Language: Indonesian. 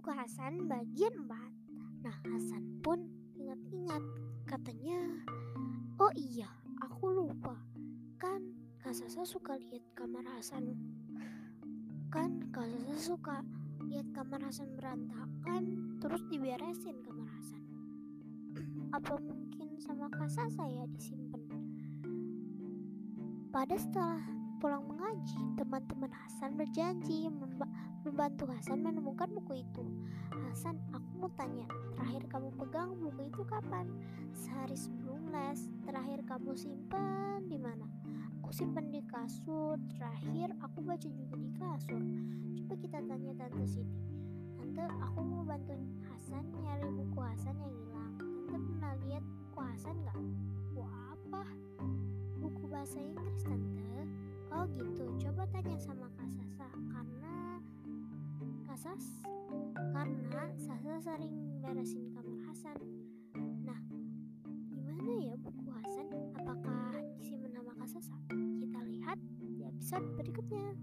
buku Hasan bagian 4. Nah, Hasan pun ingat-ingat. Katanya, oh iya, aku lupa. Kan Kak Sasa suka lihat kamar Hasan. Kan Kak Sasa suka lihat kamar Hasan berantakan, terus diberesin kamar Hasan. Apa mungkin sama Kak Sasa ya disimpan? Pada setelah pulang mengaji, teman-teman Hasan berjanji membantu Hasan menemukan buku itu. Hasan, aku mau tanya, terakhir kamu pegang buku itu kapan? Sehari sebelum les. Terakhir kamu simpan di mana? Aku simpan di kasur. Terakhir aku baca juga di kasur. Coba kita tanya Tante Siti. Tante, aku mau bantu Hasan nyari buku Hasan yang hilang. Tante pernah lihat buku Hasan nggak? Buku apa? Buku bahasa Inggris, Tante. Oh gitu, coba tanya sama Kak Sasa karena Kak Sas karena Sasa sering beresin kamar Hasan. Nah, gimana ya buku Hasan? Apakah disimpan sama Kak Sasa? Kita lihat di episode berikutnya.